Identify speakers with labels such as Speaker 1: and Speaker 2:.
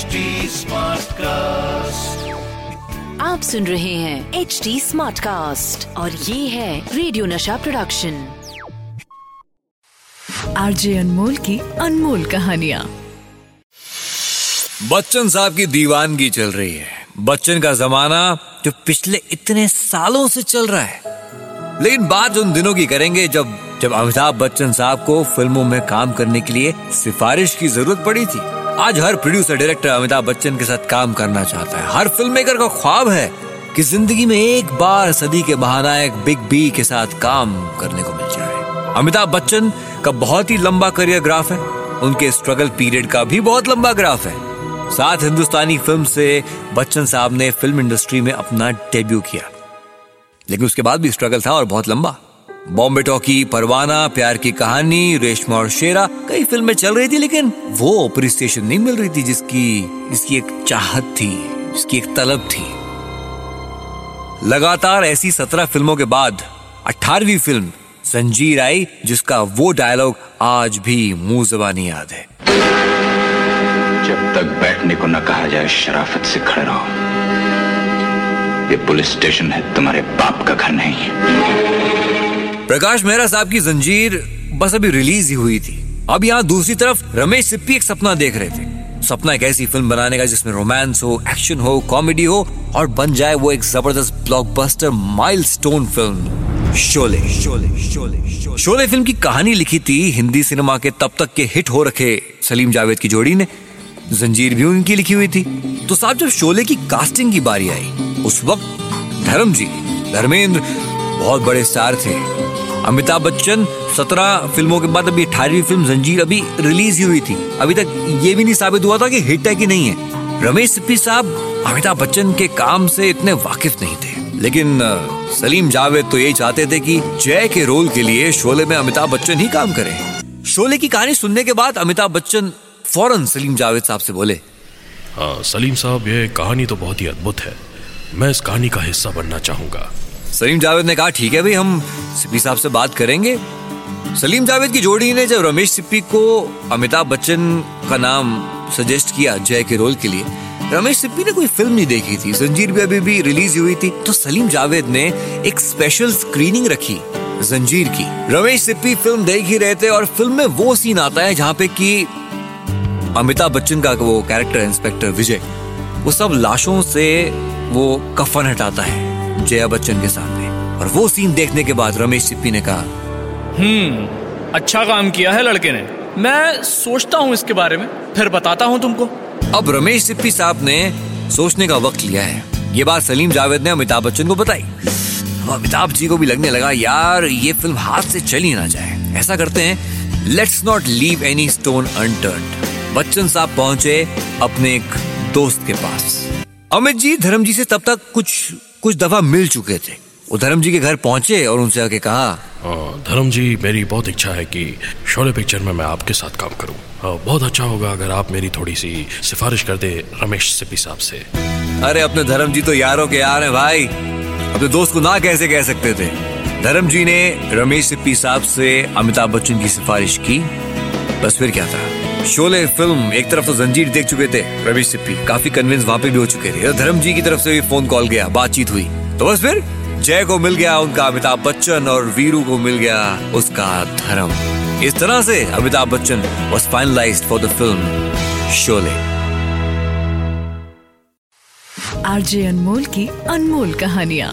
Speaker 1: HD cast
Speaker 2: आप सुन रहे हैं एच डी स्मार्ट कास्ट और ये है रेडियो नशा प्रोडक्शन आरजे अनमोल की अनमोल कहानिया।
Speaker 3: बच्चन साहब की दीवानगी चल रही है। बच्चन का जमाना जो पिछले इतने सालों से चल रहा है। लेकिन बात उन दिनों की करेंगे जब जब अमिताभ बच्चन साहब को फ़िल्मों में काम करने के लिए सिफारिश की ज़रूरत पड़ी थी। आज हर प्रोड्यूसर डायरेक्टर अमिताभ बच्चन के साथ काम करना चाहता है। हर फ़िल्म मेकर का ख्वाब है कि ज़िंदगी में एक बार सदी के महानायक बिग बी के साथ काम करने को मिल जाए। अमिताभ बच्चन का बहुत ही लंबा करियर ग्राफ है। उनके स्ट्रगल पीरियड का भी बहुत लंबा ग्राफ है। सात हिंदुस्तानी फ़िल्म से बच्चन साहब ने फ़िल्म इंडस्ट्री में अपना डेब्यू किया। लेकिन उसके बाद भी स्ट्रगल था और बहुत लंबा। बॉम्बे टॉकी, परवाना, प्यार की कहानी, रेशमा और शेरा, कई फ़िल्में चल रही थी, लेकिन वो अप्रिसिएशन नहीं मिल रही थी, जिसकी जिसकी एक चाहत थी, जिसकी एक तलब थी। लगातार ऐसी सत्रह फ़िल्मों के बाद अठारहवीं फ़िल्म संजीर आई, जिसका वो डायलॉग आज भी मुँह जबानी याद है।
Speaker 4: जब तक बैठने को न कहा जाए, शराफत से खड़े रहो। ये पुलिस स्टेशन है, तुम्हारे बाप का घर नहीं।
Speaker 3: प्रकाश मेहरा साहब की जंजीर बस अभी रिलीज़ ही हुई थी। अब यहाँ दूसरी तरफ़ रमेश सिप्पी एक सपना देख रहे थे। सपना एक ऐसी फ़िल्म बनाने का जिसमें रोमांस हो एक्शन हो कॉमेडी हो और बन जाए वो एक ज़बरदस्त blockbuster milestone film Sholay. Sholay Sholay Sholay. Film की कहानी लिखी थी, हिंदी सिनेमा के तब तक के हिट हो रखे सलीम जावेद की जोड़ी ने। जंजीर भी उनकी लिखी हुई थी। तो साहब, जब शोले की कास्टिंग की बारी आई, उस वक्त धर्म जी धर्मेंद्र बहुत बड़े स्टार थे। अमिताभ बच्चन, सत्रह फ़िल्मों के बाद अभी अठारहवीं फ़िल्म जंजीर अभी रिलीज़ ही हुई थी। अभी तक ये भी नहीं साबित हुआ था कि हिट है कि नहीं है। रमेश सिप्पी साहब, अमिताभ बच्चन के काम से इतने वाकिफ नहीं थे। लेकिन सलीम जावेद तो यही चाहते थे कि जय के रोल के लिए शोले में अमिताभ बच्चन ही काम करें। शोले की कहानी सुनने के बाद अमिताभ बच्चन फ़ौरन सलीम जावेद साहब से बोले
Speaker 5: हाँ सलीम साहब ये कहानी तो बहुत ही अद्भुत है। मैं इस कहानी का हिस्सा बनना चाहूँगा।
Speaker 3: सलीम जावेद ने कहा, ठीक है भाई, हम सिप्पी साहब से बात करेंगे। सलीम जावेद की जोड़ी ने जब रमेश सिप्पी को अमिताभ बच्चन का नाम सजेस्ट किया जय के रोल के लिए, रमेश सिप्पी ने कोई फ़िल्म नहीं देखी थी। जंजीर भी अभी भी रिलीज़ हुई थी। तो सलीम जावेद ने एक स्पेशल स्क्रीनिंग रखी जंजीर की। रमेश सिप्पी फ़िल्म देख ही रहे थे और फ़िल्म में वो सीन आता है जहाँ पे कि अमिताभ बच्चन का वो कैरेक्टर इंस्पेक्टर विजय, वो सब लाशों से वो कफन हटाता है। जया बच्चन के सामने। और वो सीन देखने के बाद रमेश सिप्पी ने कहा
Speaker 6: हम्म अच्छा काम किया है लड़के ने। मैं सोचता हूँ इसके बारे में फिर बताता हूँ तुमको।
Speaker 3: अब रमेश सिप्पी साहब ने सोचने का वक्त लिया है। ये बात सलीम जावेद ने अमिताभ बच्चन को बताई। अमिताभ जी को भी लगने लगा यार ये फ़िल्म हाथ से चली ना जाए। ऐसा करते हैं let's not leave any stone unturned Bachchan साहब पहुँचे अपने एक दोस्त के पास। अमित जी धर्म जी से तब तक कुछ कुछ दफ़ा मिल चुके थे। वो धर्म जी के घर पहुँचे और उनसे आके कहा
Speaker 5: धर्म जी मेरी बहुत इच्छा है कि शोले पिक्चर में मैं आपके साथ काम करूँ। बहुत अच्छा होगा अगर आप मेरी थोड़ी सी सिफारिश कर दे रमेश सिप्पी साहब से।
Speaker 3: अरे अपने धर्म जी तो यारों के यार हैं भाई। अपने दोस्त को ना कैसे कह सकते थे? धर्म जी ने रमेश सिप्पी साहब से अमिताभ बच्चन की सिफारिश की। बस फिर क्या था? शोले फ़िल्म एक तरफ़ तो जंजीर देख चुके थे, रमेश सिप्पी काफ़ी कन्विंस वहाँ पे भी हो चुके थे। धर्म जी की तरफ़ से भी फ़ोन कॉल गया, बातचीत हुई। तो बस फिर, जय को मिल गया उनका अमिताभ बच्चन और वीरू को मिल गया उसका धर्म। इस तरह से Amitabh Bachchan was finalize for the film Sholay.
Speaker 2: RJ Anmol की अनमोल कहानियाँ।